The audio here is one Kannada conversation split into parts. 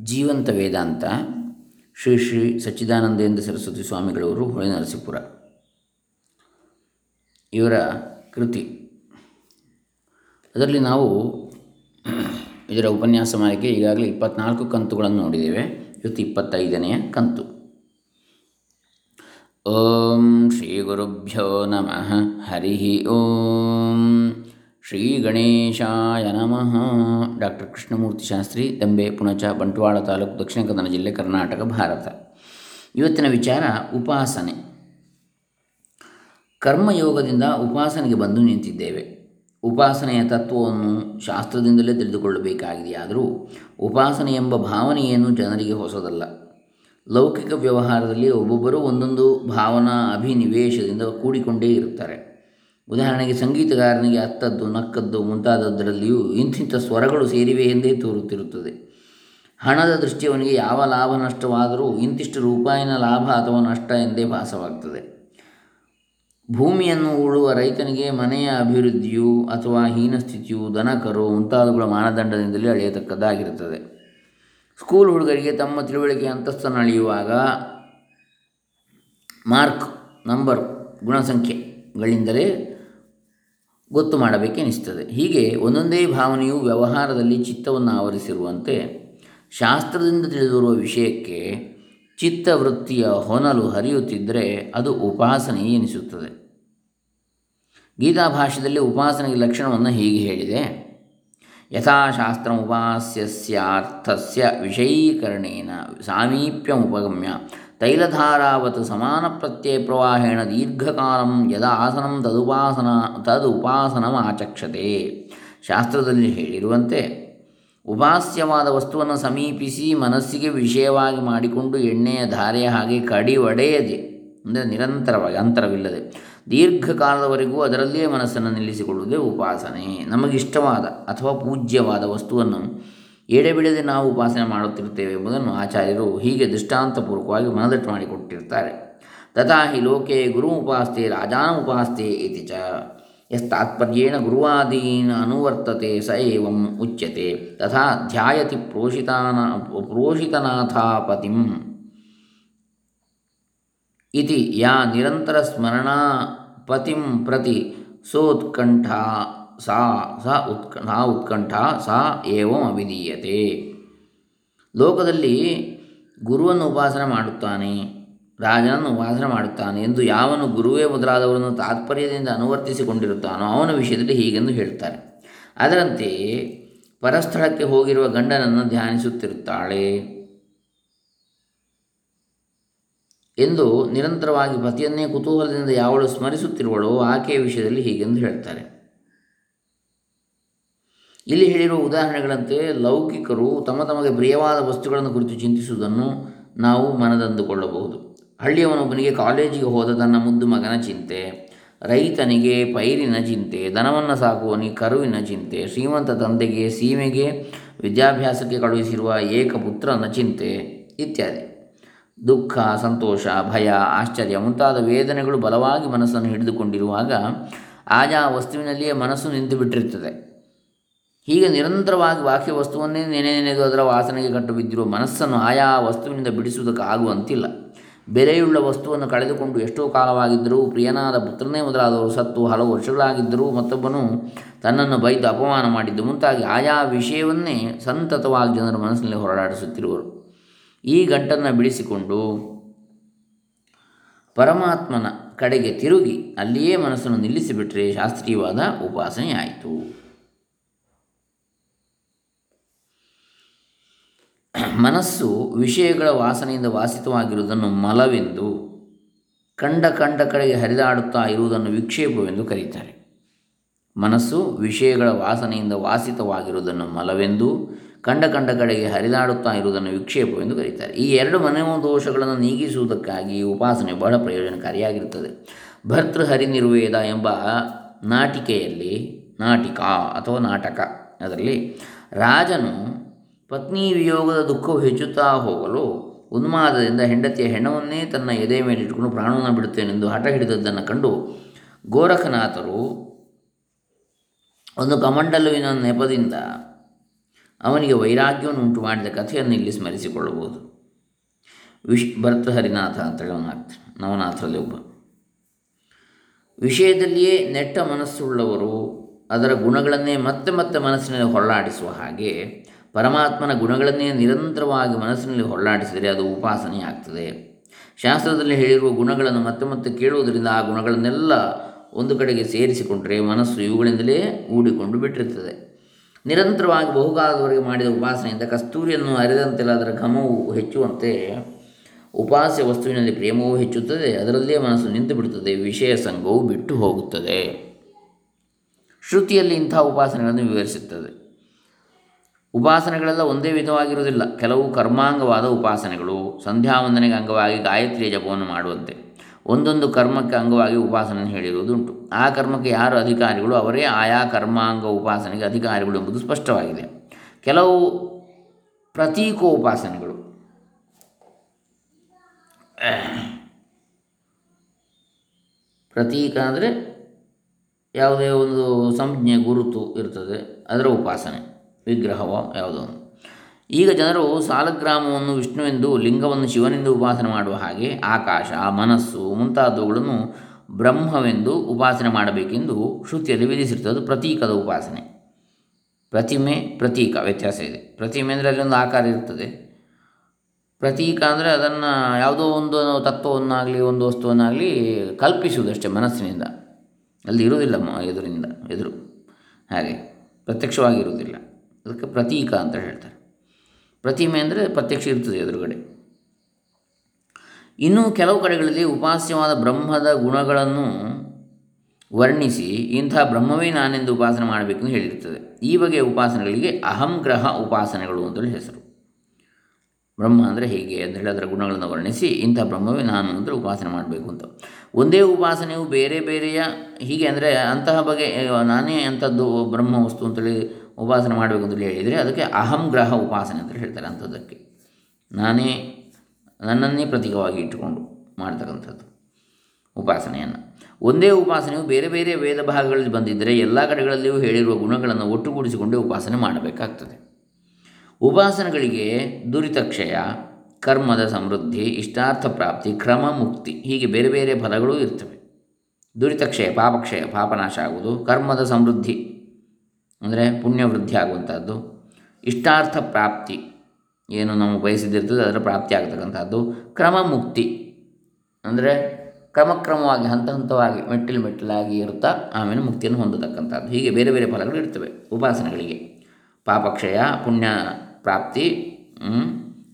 ಜೀವಂತ ವೇದಾಂತ ಶ್ರೀ ಶ್ರೀ ಸಚ್ಚಿದಾನಂದೇಂದ್ರ ಸರಸ್ವತಿ ಸ್ವಾಮಿಗಳವರು ಹೊಳೆ ನರಸೀಪುರ ಇವರ ಕೃತಿ. ಅದರಲ್ಲಿ ನಾವು ಇದರ ಉಪನ್ಯಾಸ ಮಾಲಿಕೆ ಈಗಾಗಲೇ ಇಪ್ಪತ್ನಾಲ್ಕು ಕಂತುಗಳನ್ನು ನೋಡಿದ್ದೇವೆ. ಇವತ್ತು ಇಪ್ಪತ್ತೈದನೆಯ ಕಂತು. ಓಂ ಶ್ರೀ ಗುರುಭ್ಯೋ ನಮಃ. ಹರಿ ಓಂ. ಶ್ರೀ ಗಣೇಶಾಯ ನಮಃ. ಡಾಕ್ಟರ್ ಕೃಷ್ಣಮೂರ್ತಿ ಶಾಸ್ತ್ರಿ, ದಂಬೆ, ಪುಣಚ, ಬಂಟ್ವಾಳ ತಾಲೂಕು ದಕ್ಷಿಣ ಕನ್ನಡ ಜಿಲ್ಲೆ ಕರ್ನಾಟಕ, ಭಾರತ. ಇವತ್ತಿನ ವಿಚಾರ ಉಪಾಸನೆ. ಕರ್ಮಯೋಗದಿಂದ ಉಪಾಸನೆಗೆ ಬಂದು ನಿಂತಿದ್ದೇವೆ. ಉಪಾಸನೆಯ ತತ್ವವನ್ನು ಶಾಸ್ತ್ರದಿಂದಲೇ ತಿಳಿದುಕೊಳ್ಳಬೇಕಾಗಿದೆಯಾದರೂ ಉಪಾಸನೆ ಎಂಬ ಭಾವನೆಯನ್ನು ಜನರಿಗೆ ಹೊಸದಲ್ಲ. ಲೌಕಿಕ ವ್ಯವಹಾರದಲ್ಲಿ ಒಬ್ಬೊಬ್ಬರು ಒಂದೊಂದು ಭಾವನಾ ಅಭಿನಿವೇಶದಿಂದ ಕೂಡಿಕೊಂಡೇ ಇರುತ್ತಾರೆ. ಉದಾಹರಣೆಗೆ ಸಂಗೀತಗಾರನಿಗೆ ಅತ್ತದ್ದು, ನಕ್ಕದ್ದು ಮುಂತಾದದ್ದರಲ್ಲಿಯೂ ಇಂಥಿಂಥ ಸ್ವರಗಳು ಸೇರಿವೆ ಎಂದೇ ತೋರುತ್ತಿರುತ್ತದೆ. ಹಣದ ದೃಷ್ಟಿಯವನಿಗೆ ಯಾವ ಲಾಭ ನಷ್ಟವಾದರೂ ಇಂತಿಷ್ಟು ರೂಪಾಯಿನ ಲಾಭ ಅಥವಾ ನಷ್ಟ ಎಂದೇ ಭಾಸವಾಗ್ತದೆ. ಭೂಮಿಯನ್ನು ಉಳುವ ರೈತನಿಗೆ ಮನೆಯ ಅಭಿವೃದ್ಧಿಯು ಅಥವಾ ಹೀನಸ್ಥಿತಿಯು ದನಕರು ಮುಂತಾದವುಗಳ ಮಾನದಂಡದಿಂದಲೇ ಅಳೆಯತಕ್ಕದ್ದಾಗಿರುತ್ತದೆ. ಸ್ಕೂಲ್ ಹುಡುಗರಿಗೆ ತಮ್ಮ ತಿಳುವಳಿಕೆ ಅಂತಸ್ತನ್ನು ಅಳೆಯುವಾಗ ಮಾರ್ಕ್, ನಂಬರ್, ಗುಣಸಂಖ್ಯೆಗಳಿಂದಲೇ ಗೊತ್ತು ಮಾಡಬೇಕೆನಿಸ್ತದೆ. ಹೀಗೆ ಒಂದೊಂದೇ ಭಾವನೆಯು ವ್ಯವಹಾರದಲ್ಲಿ ಚಿತ್ತವನ್ನು ಆವರಿಸಿರುವಂತೆ ಶಾಸ್ತ್ರದಿಂದ ತಿಳಿದಿರುವ ವಿಷಯಕ್ಕೆ ಚಿತ್ತವೃತ್ತಿಯ ಹೊನಲು ಹರಿಯುತ್ತಿದ್ದರೆ ಅದು ಉಪಾಸನೆ ಎನಿಸುತ್ತದೆ. ಗೀತಾಭಾಷ್ಯದಲ್ಲಿ ಉಪಾಸನೆಗೆ ಲಕ್ಷಣವನ್ನು ಹೀಗೆ ಹೇಳಿದೆ. ಯಥಾಶಾಸ್ತ್ರ ಉಪಾಸ್ಯಸ್ಯಾರ್ಥಸ್ಯ ವಿಷಯೀಕರಣೇನ ಸಾಮೀಪ್ಯಮುಪಗಮ್ಯ ತೈಲಧಾರಾವತ್ ಸಮಾನ ಪ್ರತ್ಯಯ ಪ್ರವಾಹೇಣ ದೀರ್ಘಕಾಲಂ ಯದಾ ಆಸನಂ ತದುಪಾಸನ ಆಚಕ್ಷತೆ. ಶಾಸ್ತ್ರದಲ್ಲಿ ಹೇಳಿರುವಂತೆ, ಉಪಾಸ್ಯವಾದ ವಸ್ತುವನ್ನು ಸಮೀಪಿಸಿ ಮನಸ್ಸಿಗೆ ವಿಷಯವಾಗಿ ಮಾಡಿಕೊಂಡು ಎಣ್ಣೆಯ ಧಾರೆಯ ಹಾಗೆ ಕಡಿ ಒಡೆಯದೆ, ಅಂದರೆ ನಿರಂತರವಾಗಿ ಅಂತರವಿಲ್ಲದೆ, ದೀರ್ಘಕಾಲದವರೆಗೂ ಅದರಲ್ಲಿಯೇ ಮನಸ್ಸನ್ನು ನಿಲ್ಲಿಸಿಕೊಳ್ಳುವುದೇ ಉಪಾಸನೆ. ನಮಗಿಷ್ಟವಾದ ಅಥವಾ ಪೂಜ್ಯವಾದ ವಸ್ತುವನ್ನು ಎಡೆಬಿಡದೆ ನಾವು ಉಪಾಸನೆ ಮಾಡುತ್ತಿರುತ್ತೇವೆ ಎಂಬುದನ್ನು ಆಚಾರ್ಯರು ಹೀಗೆ ದೃಷ್ಟಾಂತಪೂರ್ವಕವಾಗಿ ಮನದಟ್ಟು ಮಾಡಿಕೊಟ್ಟಿರ್ತಾರೆ. ತಥಾ ಹಿ ಲೋಕೆ ಗುರು ಉಪಾಸ್ತೆ ರಾಜಾನ ಉಪಾಸ್ತೆ ಇತಿ ಚ. ಯಸ್ತಾತ್ಪರ್ಯೇಣ ಗುರುವಾದೀನ ಅನುವರ್ತತೆ ಸ ಏವಂ ಉಚ್ಯತೆ. ತಥಾ ಧ್ಯಾಯತಿ ಪ್ರೋಷಿತಾನ, ಪ್ರೋಷಿತನಾಥಾಪತಿಂ. ಇತಿ ಯಾ ನಿರಂತರ ಸ್ಮರಣಾ ಪತಿಂ ಪ್ರತಿ ಸೋತ್ಕಂಠ. ಸಾ ಸ ಉತ್ಕ ಸಾ ಉತ್ಕಂಠ, ಸಾ ಏವಂ ಅವಿಧೀಯತೆ. ಲೋಕದಲ್ಲಿ ಗುರುವನ್ನು ಉಪಾಸನೆ ಮಾಡುತ್ತಾನೆ, ರಾಜನನ್ನು ಉಪಾಸನೆ ಮಾಡುತ್ತಾನೆ ಎಂದು ಯಾವನು ಗುರುವೇ ಮೊದಲಾದವರನ್ನು ತಾತ್ಪರ್ಯದಿಂದ ಅನುವರ್ತಿಸಿಕೊಂಡಿರುತ್ತಾನೋ ಅವನ ವಿಷಯದಲ್ಲಿ ಹೀಗೆಂದು ಹೇಳುತ್ತಾರೆ ಅದರಂತೆಯೇ ಪರಸ್ಥಳಕ್ಕೆ ಹೋಗಿರುವ ಗಂಡನನ್ನು ಧ್ಯಾನಿಸುತ್ತಿರುತ್ತಾಳೆ ಎಂದು ನಿರಂತರವಾಗಿ ಪತಿಯನ್ನೇ ಕುತೂಹಲದಿಂದ ಯಾವಳು ಸ್ಮರಿಸುತ್ತಿರುವಳೋ ಆಕೆಯ ವಿಷಯದಲ್ಲಿ ಹೀಗೆಂದು ಹೇಳ್ತಾರೆ. ಇಲ್ಲಿ ಹೇಳಿರುವ ಉದಾಹರಣೆಗಳಂತೆ ಲೌಕಿಕರು ತಮ್ಮ ತಮಗೆ ಪ್ರಿಯವಾದ ವಸ್ತುಗಳನ್ನು ಕುರಿತು ಚಿಂತಿಸುವುದನ್ನು ನಾವು ಮನದಂದುಕೊಳ್ಳಬಹುದು. ಹಳ್ಳಿಯವನೊಬ್ಬನಿಗೆ ಕಾಲೇಜಿಗೆ ಹೋದ ತನ್ನ ಮುದ್ದು ಮಗನ ಚಿಂತೆ, ರೈತನಿಗೆ ಪೈರಿನ ಚಿಂತೆ, ದನವನ್ನು ಸಾಕುವನಿಗೆ ಕರುವಿನ ಚಿಂತೆ, ಶ್ರೀಮಂತ ತಂದೆಗೆ ಸೀಮೆಗೆ ವಿದ್ಯಾಭ್ಯಾಸಕ್ಕೆ ಕಳುಹಿಸಿರುವ ಏಕಪುತ್ರನ ಚಿಂತೆ ಇತ್ಯಾದಿ. ದುಃಖ, ಸಂತೋಷ, ಭಯ, ಆಶ್ಚರ್ಯ ಮುಂತಾದ ವೇದನೆಗಳು ಬಲವಾಗಿ ಮನಸ್ಸನ್ನು ಹಿಡಿದುಕೊಂಡಿರುವಾಗ ಆಯಾ ವಸ್ತುವಿನಲ್ಲಿಯೇ ಮನಸ್ಸು ನಿಂತು ಬಿಟ್ಟಿರುತ್ತದೆ ಹೀಗೆ ನಿರಂತರವಾಗಿ ಬಾಹ್ಯ ವಸ್ತುವನ್ನೇ ನೆನೆ ನೆನೆದು ಅದರ ವಾಸನೆಗೆ ಕಟ್ಟು ಬಿದ್ದಿರುವ ಮನಸ್ಸನ್ನು ಆಯಾ ವಸ್ತುವಿನಿಂದ ಬಿಡಿಸುವುದಕ್ಕಾಗುವಂತಿಲ್ಲ. ಬೆಲೆಯುಳ್ಳ ವಸ್ತುವನ್ನು ಕಳೆದುಕೊಂಡು ಎಷ್ಟೋ ಕಾಲವಾಗಿದ್ದರೂ ಪ್ರಿಯನಾದ ಪುತ್ರನೇ ಮೊದಲಾದವರು ಸತ್ತು ಹಲವು ವರ್ಷಗಳಾಗಿದ್ದರೂ ಮತ್ತೊಬ್ಬನು ತನ್ನನ್ನು ಬೈದು ಅಪಮಾನ ಮಾಡಿದ್ದು ಮುಂತಾಗಿ ಆಯಾ ವಿಷಯವನ್ನೇ ಸಂತತವಾಗಿ ಜನರ ಮನಸ್ಸಿನಲ್ಲಿ ಹೋರಾಡಿಸುತ್ತಿರುವರು. ಈ ಗಂಟನ್ನು ಬಿಡಿಸಿಕೊಂಡು ಪರಮಾತ್ಮನ ಕಡೆಗೆ ತಿರುಗಿ ಅಲ್ಲಿಯೇ ಮನಸ್ಸನ್ನು ನಿಲ್ಲಿಸಿಬಿಟ್ರೆ ಶಾಸ್ತ್ರೀಯವಾದ ಉಪಾಸನೆಯಾಯಿತು. ಮನಸ್ಸು ವಿಷಯಗಳ ವಾಸನೆಯಿಂದ ವಾಸಿತವಾಗಿರುವುದನ್ನು ಮಲವೆಂದು, ಕಂಡ ಕಂಡ ಕಡೆಗೆ ಹರಿದಾಡುತ್ತಾ ಇರುವುದನ್ನು ವಿಕ್ಷೇಪವೆಂದು ಕರೀತಾರೆ. ಮನಸ್ಸು ವಿಷಯಗಳ ವಾಸನೆಯಿಂದ ವಾಸಿತವಾಗಿರುವುದನ್ನು ಮಲವೆಂದು, ಕಂಡ ಕಂಡ ಕಡೆಗೆ ಹರಿದಾಡುತ್ತಾ ಇರುವುದನ್ನು ವಿಕ್ಷೇಪವೆಂದು ಕರೀತಾರೆ. ಈ ಎರಡು ಮನೋದೋಷಗಳನ್ನು ನೀಗಿಸುವುದಕ್ಕಾಗಿ ಉಪಾಸನೆ ಬಹಳ ಪ್ರಯೋಜನಕಾರಿಯಾಗಿರುತ್ತದೆ. ಭರ್ತೃಹರಿನಿರ್ವೇದ ಎಂಬ ನಾಟಿಕೆಯಲ್ಲಿ, ನಾಟಿಕ ಅಥವಾ ನಾಟಕ ಅದರಲ್ಲಿ ರಾಜನು ಪತ್ನಿ ವಿಯೋಗದ ದುಃಖವು ಹೆಚ್ಚುತ್ತಾ ಹೋಗಲು ಉನ್ಮಾದದಿಂದ ಹೆಂಡತಿಯ ಹೆಣವನ್ನೇ ತನ್ನ ಎದೆ ಮೇಲೆ ಇಟ್ಟುಕೊಂಡು ಪ್ರಾಣವನ್ನು ಬಿಡುತ್ತೇನೆಂದು ಹಠ ಹಿಡಿದದ್ದನ್ನು ಕಂಡು ಗೋರಖನಾಥರು ಒಂದು ಕಮಂಡಲುವಿನ ನೆಪದಿಂದ ಅವನಿಗೆ ವೈರಾಗ್ಯವನ್ನು ಉಂಟು ಮಾಡಿದ ಕಥೆಯನ್ನು ಇಲ್ಲಿ ಸ್ಮರಿಸಿಕೊಳ್ಳಬಹುದು. ವಿಶ್ ಭರ್ತಹರಿನಾಥ ಅಂತ ನವನಾಥರಲ್ಲಿ ಒಬ್ಬ. ವಿಷಯದಲ್ಲಿಯೇ ನೆಟ್ಟ ಮನಸ್ಸುಳ್ಳವರು ಅದರ ಗುಣಗಳನ್ನೇ ಮತ್ತೆ ಮತ್ತೆ ಮನಸ್ಸಿನಲ್ಲಿ ಹೊರಳಾಡಿಸುವ ಹಾಗೆ ಪರಮಾತ್ಮನ ಗುಣಗಳನ್ನೇ ನಿರಂತರವಾಗಿ ಮನಸ್ಸಿನಲ್ಲಿ ಹೊರಳಾಡಿಸಿದರೆ ಅದು ಉಪಾಸನೆ ಆಗ್ತದೆ ಶಾಸ್ತ್ರದಲ್ಲಿ ಹೇಳಿರುವ ಗುಣಗಳನ್ನು ಮತ್ತೆ ಮತ್ತೆ ಕೇಳುವುದರಿಂದ ಆ ಗುಣಗಳನ್ನೆಲ್ಲ ಒಂದು ಕಡೆಗೆ ಸೇರಿಸಿಕೊಂಡರೆ ಮನಸ್ಸು ಇವುಗಳಿಂದಲೇ ಊಡಿಕೊಂಡು ಬಿಟ್ಟಿರ್ತದೆ ನಿರಂತರವಾಗಿ ಬಹುಕಾಲದವರೆಗೆ ಮಾಡಿದ ಉಪಾಸನೆಯಿಂದ ಕಸ್ತೂರಿಯನ್ನು ಅರಿದಂತೆಲ್ಲ ಅದರ ಘಮವು ಹೆಚ್ಚುವಂತೆ ಉಪಾಸ್ಯ ವಸ್ತುವಿನಲ್ಲಿ ಪ್ರೇಮವೂ ಹೆಚ್ಚುತ್ತದೆ ಅದರಲ್ಲೇ ಮನಸ್ಸು ನಿಂತು ಬಿಡುತ್ತದೆ, ವಿಷಯ ಸಂಘವು ಬಿಟ್ಟು ಹೋಗುತ್ತದೆ. ಶ್ರುತಿಯಲ್ಲಿ ಇಂಥ ಉಪಾಸನೆಗಳನ್ನು ವಿವರಿಸುತ್ತದೆ. ಉಪಾಸನೆಗಳೆಲ್ಲ ಒಂದೇ ವಿಧವಾಗಿರುವುದಿಲ್ಲ. ಕೆಲವು ಕರ್ಮಾಂಗವಾದ ಉಪಾಸನೆಗಳು ಸಂಧ್ಯಾವಂದನೆಗೆ ಅಂಗವಾಗಿ ಗಾಯತ್ರಿಯ ಜಪವನ್ನು ಮಾಡುವಂತೆ. ಒಂದೊಂದು ಕರ್ಮಕ್ಕೆ ಅಂಗವಾಗಿ ಉಪಾಸನೆ ಹೇಳಿರುವುದುಂಟು. ಆ ಕರ್ಮಕ್ಕೆ ಯಾರು ಅಧಿಕಾರಿಗಳು? ಅವರೇ ಆಯಾ ಕರ್ಮಾಂಗ ಉಪಾಸನೆಗೆ ಅಧಿಕಾರಿಗಳು ಎಂಬುದು ಸ್ಪಷ್ಟವಾಗಿದೆ. ಕೆಲವು ಪ್ರತೀಕೋಪಾಸನೆಗಳು ಪ್ರತೀಕ ಅಂದರೆ ಯಾವುದೇ ಒಂದು ಸಂಜ್ಞೆ, ಗುರುತು ಇರ್ತದೆ. ಅದರ ಉಪಾಸನೆ. ವಿಗ್ರಹವೋ ಯಾವುದೋ? ಈಗ ಜನರು ಸಾಲಗ್ರಾಮವನ್ನು ವಿಷ್ಣುವೆಂದು ಲಿಂಗವನ್ನು ಶಿವನೆಂದು ಉಪಾಸನೆ ಮಾಡುವ ಹಾಗೆ ಆಕಾಶ, ಮನಸ್ಸು ಮುಂತಾದವುಗಳನ್ನು ಬ್ರಹ್ಮವೆಂದು ಉಪಾಸನೆ ಮಾಡಬೇಕೆಂದು ಶ್ರುತಿಯಲ್ಲಿ ವಿಧಿಸಿರ್ತದೆ ಅದು ಪ್ರತೀಕದ ಉಪಾಸನೆ. ಪ್ರತಿಮೆ, ಪ್ರತೀಕ, ವ್ಯತ್ಯಾಸ ಇದೆ. ಪ್ರತಿಮೆ ಅಂದರೆ ಅಲ್ಲಿ ಒಂದು ಆಕಾರ ಇರ್ತದೆ. ಪ್ರತೀಕ ಅಂದರೆ ಅದನ್ನು ಯಾವುದೋ ಒಂದು ತತ್ವವನ್ನಾಗಲಿ, ಒಂದು ವಸ್ತುವನ್ನಾಗಲಿ ಕಲ್ಪಿಸುವುದಷ್ಟೇ ಮನಸ್ಸಿನಿಂದ. ಅಲ್ಲಿ ಇರುವುದಿಲ್ಲ ಎದುರಿಂದ ಎದುರು. ಹಾಗೆ ಪ್ರತ್ಯಕ್ಷವಾಗಿ ಇರುವುದಿಲ್ಲ. ಅದಕ್ಕೆ ಪ್ರತೀಕ ಅಂತ ಹೇಳ್ತಾರೆ. ಪ್ರತಿಮೆ ಅಂದರೆ ಪ್ರತ್ಯಕ್ಷ ಇರ್ತದೆ ಎದುರುಗಡೆ. ಇನ್ನು ಕೆಲವು ಕಡೆಗಳಲ್ಲಿ ಉಪಾಸ್ಯವಾದ ಬ್ರಹ್ಮದ ಗುಣಗಳನ್ನು ವರ್ಣಿಸಿ ಇಂಥ ಬ್ರಹ್ಮವೇ ನಾನೆಂದು ಉಪಾಸನೆ ಮಾಡಬೇಕೆಂದು ಹೇಳಿರ್ತದೆ. ಈ ಬಗೆಯ ಉಪಾಸನೆಗಳಿಗೆ ಅಹಂಗ್ರಹ ಉಪಾಸನೆಗಳು ಅಂತೇಳಿ ಹೆಸರು. ಬ್ರಹ್ಮ ಅಂದರೆ ಹೇಗೆ ಅಂತ ಹೇಳಿ ಅದರ ಗುಣಗಳನ್ನು ವರ್ಣಿಸಿ ಇಂಥ ಬ್ರಹ್ಮವೇ ನಾನು ಅಂದರೆ ಉಪಾಸನೆ ಮಾಡಬೇಕು ಅಂತ. ಒಂದೇ ಉಪಾಸನೆಯು ಬೇರೆ ಬೇರೆಯ ಹೀಗೆ ಅಂದರೆ ಅಂತಹ ಬಗೆ, ನಾನೇ ಅಂಥದ್ದು ಬ್ರಹ್ಮ ವಸ್ತು ಅಂತೇಳಿ ಉಪಾಸನೆ ಮಾಡಬೇಕು ಅಂತೇಳಿ ಹೇಳಿದರೆ ಅದಕ್ಕೆ ಅಹಂ ಗ್ರಹ ಉಪಾಸನೆ ಅಂತ ಹೇಳ್ತಾರೆ ಅಂಥದ್ದಕ್ಕೆ. ನಾನೇ ನನ್ನನ್ನೇ ಪ್ರತೀಕವಾಗಿ ಇಟ್ಟುಕೊಂಡು ಮಾಡ್ತಕ್ಕಂಥದ್ದು ಉಪಾಸನೆಯನ್ನು. ಒಂದೇ ಉಪಾಸನೆಯು ಬೇರೆ ಬೇರೆ ವೇದ ಭಾಗಗಳಲ್ಲಿ ಬಂದಿದ್ದರೆ ಎಲ್ಲ ಕಡೆಗಳಲ್ಲಿಯೂ ಹೇಳಿರುವ ಗುಣಗಳನ್ನು ಒಟ್ಟುಗೂಡಿಸಿಕೊಂಡೇ ಉಪಾಸನೆ ಮಾಡಬೇಕಾಗ್ತದೆ. ಉಪಾಸನೆಗಳಿಗೆ ದುರಿತಕ್ಷಯ, ಕರ್ಮದ ಸಮೃದ್ಧಿ, ಇಷ್ಟಾರ್ಥ ಪ್ರಾಪ್ತಿ, ಕ್ರಮ ಮುಕ್ತಿ ಹೀಗೆ ಬೇರೆ ಬೇರೆ ಫಲಗಳು ಇರ್ತವೆ. ದುರಿತಕ್ಷಯ, ಪಾಪಕ್ಷಯ, ಪಾಪನಾಶ ಆಗುವುದು, ಕರ್ಮದ ಸಮೃದ್ಧಿ ಅಂದರೆ ಪುಣ್ಯವೃದ್ಧಿ ಆಗುವಂಥದ್ದು. ಇಷ್ಟಾರ್ಥ ಪ್ರಾಪ್ತಿ ಏನು ನಾವು ಬಯಸಿದ್ದಿರ್ತದೆ ಅದರ ಪ್ರಾಪ್ತಿ ಆಗ್ತಕ್ಕಂಥದ್ದು. ಕ್ರಮ ಮುಕ್ತಿ ಅಂದರೆ ಕ್ರಮಕ್ರಮವಾಗಿ, ಹಂತ ಹಂತವಾಗಿ, ಮೆಟ್ಟಿಲು ಮೆಟ್ಟಿಲಾಗಿ ಇರುತ್ತಾ ಆಮೇಲೆ ಮುಕ್ತಿಯನ್ನು ಹೊಂದತಕ್ಕಂಥದ್ದು. ಹೀಗೆ ಬೇರೆ ಬೇರೆ ಫಲಗಳು ಇರ್ತವೆ ಉಪಾಸನೆಗಳಿಗೆ. ಪಾಪಕ್ಷಯ, ಪುಣ್ಯ ಪ್ರಾಪ್ತಿ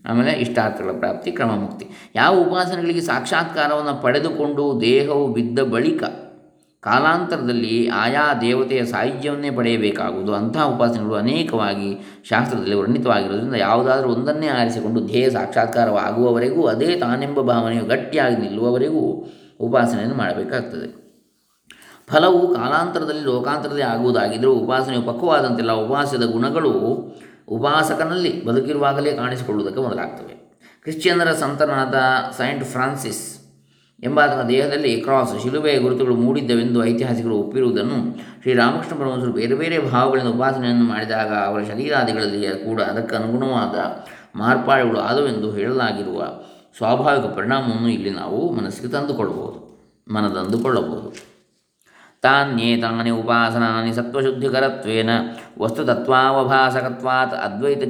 ಆಮೇಲೆ ಇಷ್ಟಾರ್ಥಗಳ ಪ್ರಾಪ್ತಿ ಕ್ರಮ ಮುಕ್ತಿ ಯಾವ ಉಪಾಸನೆಗಳಿಗೆ ಸಾಕ್ಷಾತ್ಕಾರವನ್ನು ಪಡೆದುಕೊಂಡು ದೇಹವು ಬಿದ್ದ ಬಳಿಕ ಕಾಲಾಂತರದಲ್ಲಿ ಆಯಾ ದೇವತೆಯ ಸಾಹಿತ್ಯವನ್ನೇ ಪಡೆಯಬೇಕಾಗುವುದು. ಅಂತಹ ಉಪಾಸನೆಗಳು ಅನೇಕವಾಗಿ ಶಾಸ್ತ್ರದಲ್ಲಿ ವರ್ಣಿತವಾಗಿರುವುದರಿಂದ ಯಾವುದಾದರೂ ಒಂದನ್ನೇ ಆರಿಸಿಕೊಂಡು ಧ್ಯೇಯ ಸಾಕ್ಷಾತ್ಕಾರವಾಗುವವರೆಗೂ, ಅದೇ ತಾನೆಂಬ ಭಾವನೆಯು ಗಟ್ಟಿಯಾಗಿ ನಿಲ್ಲುವವರೆಗೂ ಉಪಾಸನೆಯನ್ನು ಮಾಡಬೇಕಾಗ್ತದೆ. ಫಲವು ಕಾಲಾಂತರದಲ್ಲಿ, ಲೋಕಾಂತರದಲ್ಲಿ ಆಗುವುದಾಗಿದ್ದರೂ ಉಪಾಸನೆಯು ಪಕ್ವವಾದಂತೆಲ್ಲ. ಉಪಾಸದ ಗುಣಗಳು ಉಪಾಸಕನಲ್ಲಿ ಬದುಕಿರುವಾಗಲೇ ಕಾಣಿಸಿಕೊಳ್ಳುವುದಕ್ಕೆ ಮೊದಲಾಗ್ತವೆ. ಕ್ರಿಶ್ಚಿಯನ್ನರ ಸಂತನಾದ ಸೈಂಟ್ ಫ್ರಾನ್ಸಿಸ್ ಎಂಬಾತನ ದೇಹದಲ್ಲಿ ಕ್ರಾಸ್ ಶಿಲುಬೆಯ ಗುರುತುಗಳು ಮೂಡಿದ್ದವೆಂದು ಐತಿಹಾಸಿಕರು ಒಪ್ಪಿರುವುದನ್ನು ಶ್ರೀರಾಮಕೃಷ್ಣ ಪರಮಹಂಸರು ಬೇರೆ ಬೇರೆ ಭಾವಗಳಿಂದ ಉಪಾಸನೆಯನ್ನು ಮಾಡಿದಾಗ ಅವರ ಶರೀರಾದಿಗಳಲ್ಲಿ ಕೂಡ ಅದಕ್ಕೆ ಅನುಗುಣವಾದ ಮಾರ್ಪಾಡುಗಳು ಆದವೆಂದು ಹೇಳಲಾಗಿರುವ ಸ್ವಾಭಾವಿಕ ಪರಿಣಾಮವನ್ನು ಇಲ್ಲಿ ನಾವು ಮನಸ್ಸಿಗೆ ತಂದುಕೊಳ್ಳಬಹುದು, ಮನದಂದುಕೊಳ್ಳಬಹುದು. ತಾನ್ಯೇತಾನಿ ಉಪಾಸನಾನಿ ಸತ್ವಶುದ್ಧಿಕರತ್ವೇನ ವಸ್ತುತತ್ವಾವಭಾಸಕತ್ವಾತ್ ಅದ್ವೈತ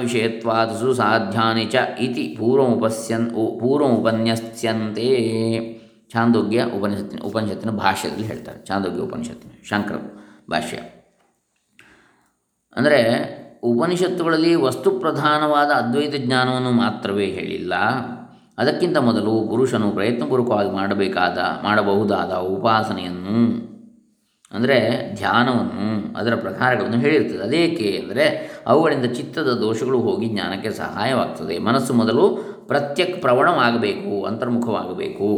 ವಿಷಯತ್ವಾದ ಸಾಧ್ಯಾನಿ ಚ ಇತಿ ಪೂರ್ವಮುಪಸ್ಯನ್ ಪೂರ್ವಮುಪನ್ಯಸ್ಯಂತೆ. ಚಾಂದೋಗ್ಯ ಉಪನಿಷತ್ತಿನ ಉಪನಿಷತ್ತಿನ ಭಾಷ್ಯದಲ್ಲಿ ಹೇಳ್ತಾರೆ. ಚಾಂದೋಗ್ಯ ಉಪನಿಷತ್ತಿನ ಶಂಕರ ಭಾಷ್ಯ. ಅಂದರೆ ಉಪನಿಷತ್ತುಗಳಲ್ಲಿ ವಸ್ತು ಪ್ರಧಾನವಾದ ಅದ್ವೈತ ಜ್ಞಾನವನ್ನು ಮಾತ್ರವೇ ಹೇಳಿಲ್ಲ. ಅದಕ್ಕಿಂತ ಮೊದಲು ಪುರುಷನು ಪ್ರಯತ್ನಪೂರ್ವಕವಾಗಿ ಮಾಡಬೇಕಾದ, ಮಾಡಬಹುದಾದ ಉಪಾಸನೆಯನ್ನು ಅಂದರೆ ಧ್ಯಾನವನ್ನು, ಅದರ ಪ್ರಕಾರಗಳನ್ನು ಹೇಳಿರ್ತದೆ. ಅದೇಕೆ ಅಂದರೆ ಅವುಗಳಿಂದ ಚಿತ್ತದ ದೋಷಗಳು ಹೋಗಿ ಜ್ಞಾನಕ್ಕೆ ಸಹಾಯವಾಗ್ತದೆ. ಮನಸ್ಸು ಮೊದಲು ಪ್ರತ್ಯಕ್ ಪ್ರವಣವಾಗಬೇಕು, ಅಂತರ್ಮುಖವಾಗಬೇಕು.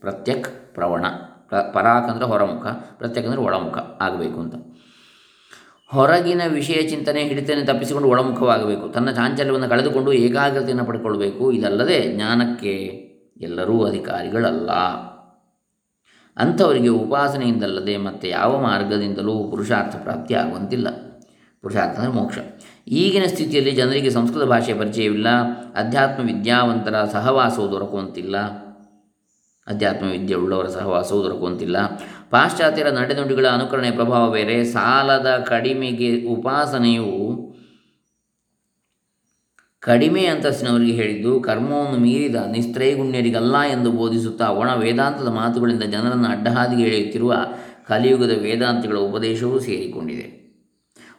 ಪ್ರತ್ಯಕ್ ಪ್ರವಣ. ಪ್ರ, ಪರಾಕ್ ಅಂದರೆ ಹೊರಮುಖ, ಪ್ರತ್ಯಕ್ ಅಂದರೆ ಒಳಮುಖ ಆಗಬೇಕು ಅಂತ. ಹೊರಗಿನ ವಿಷಯ ಚಿಂತನೆ, ಹಿಡಿತನೆ ತಪ್ಪಿಸಿಕೊಂಡು ಒಳಮುಖವಾಗಬೇಕು. ತನ್ನ ಚಾಂಚಲ್ಯವನ್ನು ಕಳೆದುಕೊಂಡು ಏಕಾಗ್ರತೆಯನ್ನು ಪಡ್ಕೊಳ್ಬೇಕು. ಇದಲ್ಲದೆ ಜ್ಞಾನಕ್ಕೆ ಎಲ್ಲರೂ ಅಧಿಕಾರಿಗಳಲ್ಲ. ಅಂಥವರಿಗೆ ಉಪಾಸನೆಯಿಂದಲ್ಲದೆ ಮತ್ತೆ ಯಾವ ಮಾರ್ಗದಿಂದಲೂ ಪುರುಷಾರ್ಥ ಪ್ರಾಪ್ತಿ ಆಗುವಂತಿಲ್ಲ. ಪುರುಷಾರ್ಥ ಅಂದರೆ ಮೋಕ್ಷ. ಈಗಿನ ಸ್ಥಿತಿಯಲ್ಲಿ ಜನರಿಗೆ ಸಂಸ್ಕೃತ ಭಾಷೆಯ ಪರಿಚಯವಿಲ್ಲ. ಅಧ್ಯಾತ್ಮ ವಿದ್ಯಾವಂತರ ಸಹವಾಸವು ದೊರಕುವಂತಿಲ್ಲ. ಅಧ್ಯಾತ್ಮ ವಿದ್ಯೆ ಉಳ್ಳವರ ಸಹವಾಸವು ದೊರಕುವಂತಿಲ್ಲ. ಪಾಶ್ಚಾತ್ಯರ ನಡೆನುಡಿಗಳ ಅನುಕರಣೆ ಪ್ರಭಾವ ಬೇರೆ. ಸಾಲದ ಕಡಿಮೆಗೆ ಉಪಾಸನೆಯು ಕಡಿಮೆ ಅಂತಸ್ತಿನವರಿಗೆ ಹೇಳಿದ್ದು, ಕರ್ಮವನ್ನು ಮೀರಿದ ನಿಸ್ತ್ರೈಗುಣ್ಯರಿಗಲ್ಲ ಎಂದು ಬೋಧಿಸುತ್ತಾ ಒಣ ವೇದಾಂತದ ಮಾತುಗಳಿಂದ ಜನರನ್ನು ಅಡ್ಡಹಾದಿಗೆ ಎಳೆಯುತ್ತಿರುವ ಕಲಿಯುಗದ ವೇದಾಂತಗಳ ಉಪದೇಶವೂ ಸೇರಿಕೊಂಡಿದೆ.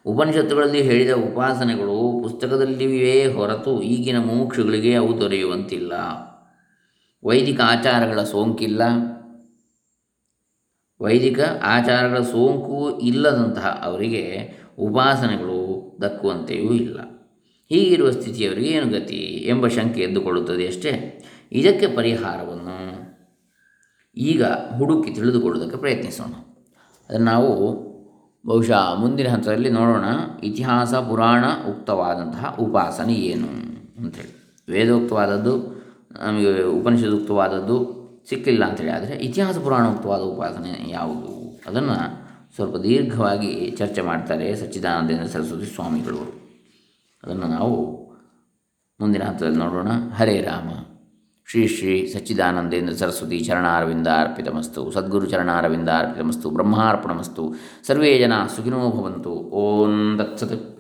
ಉಪನಿಷತ್ತುಗಳಲ್ಲಿ ಹೇಳಿದ ಉಪಾಸನೆಗಳು ಪುಸ್ತಕದಲ್ಲಿಯೇ ಹೊರತು ಈಗಿನ ಮೋಕ್ಷಗಳಿಗೆ ಅವು ದೊರೆಯುವಂತಿಲ್ಲ. ವೈದಿಕ ಆಚಾರಗಳ ಸೋಂಕಿಲ್ಲ. ವೈದಿಕ ಆಚಾರಗಳ ಸೋಂಕು ಇಲ್ಲದಂತಹ ಅವರಿಗೆ ಉಪಾಸನೆಗಳು ದಕ್ಕುವಂತೆಯೂ ಇಲ್ಲ. ಹೀಗಿರುವ ಸ್ಥಿತಿಯವರಿಗೆ ಏನು ಗತಿ ಎಂಬ ಶಂಕೆ ಎದ್ದುಕೊಳ್ಳುತ್ತದೆ ಅಷ್ಟೇ. ಇದಕ್ಕೆ ಪರಿಹಾರವನ್ನು ಈಗ ಹುಡುಕಿ ತಿಳಿದುಕೊಳ್ಳುವುದಕ್ಕೆ ಪ್ರಯತ್ನಿಸೋಣ. ಅದನ್ನು ನಾವು ಬಹುಶಃ ಮುಂದಿನ ಹಂತದಲ್ಲಿ ನೋಡೋಣ. ಇತಿಹಾಸ ಪುರಾಣ ಉಕ್ತವಾದಂತಹ ಉಪಾಸನೆ ಏನು ಅಂಥೇಳಿ. ವೇದೋಕ್ತವಾದದ್ದು, ನಮಗೆ ಉಪನಿಷದುಕ್ತವಾದದ್ದು ಸಿಕ್ಕಿಲ್ಲ ಅಂಥೇಳಿ. ಆದರೆ ಇತಿಹಾಸ ಪುರಾಣೋಕ್ತವಾದ ಉಪಾಸನೆ ಯಾವುದು? ಅದನ್ನು ಸ್ವಲ್ಪ ದೀರ್ಘವಾಗಿ ಚರ್ಚೆ ಮಾಡ್ತಾರೆ ಸಚ್ಚಿದಾನಂದೇಂದ್ರ ಸರಸ್ವತಿ ಸ್ವಾಮಿಗಳು ಅದನ್ನು ನಾವು ಮುಂದಿನ ಹಂತದಲ್ಲಿ ನೋಡೋಣ. ಹರೇ ರಾಮ. ಶ್ರೀ ಶ್ರೀ ಸಚ್ಚಿದಾನಂದೇಂದ್ರ ಸರಸ್ವತಿ ಚರಣಾರವಿಂದ ಅರ್ಪಿತಮಸ್ತು. ಸದ್ಗುರು ಚರಣಾರವಿಂದ ಅರ್ಪಿತಮಸ್ತು. ಬ್ರಹ್ಮಾರ್ಪಣಮಸ್ತು. ಸರ್ವೇ ಜನ ಸುಖಿನೋ ಭವಂತು. ಓಂ ದತ್ಸತ್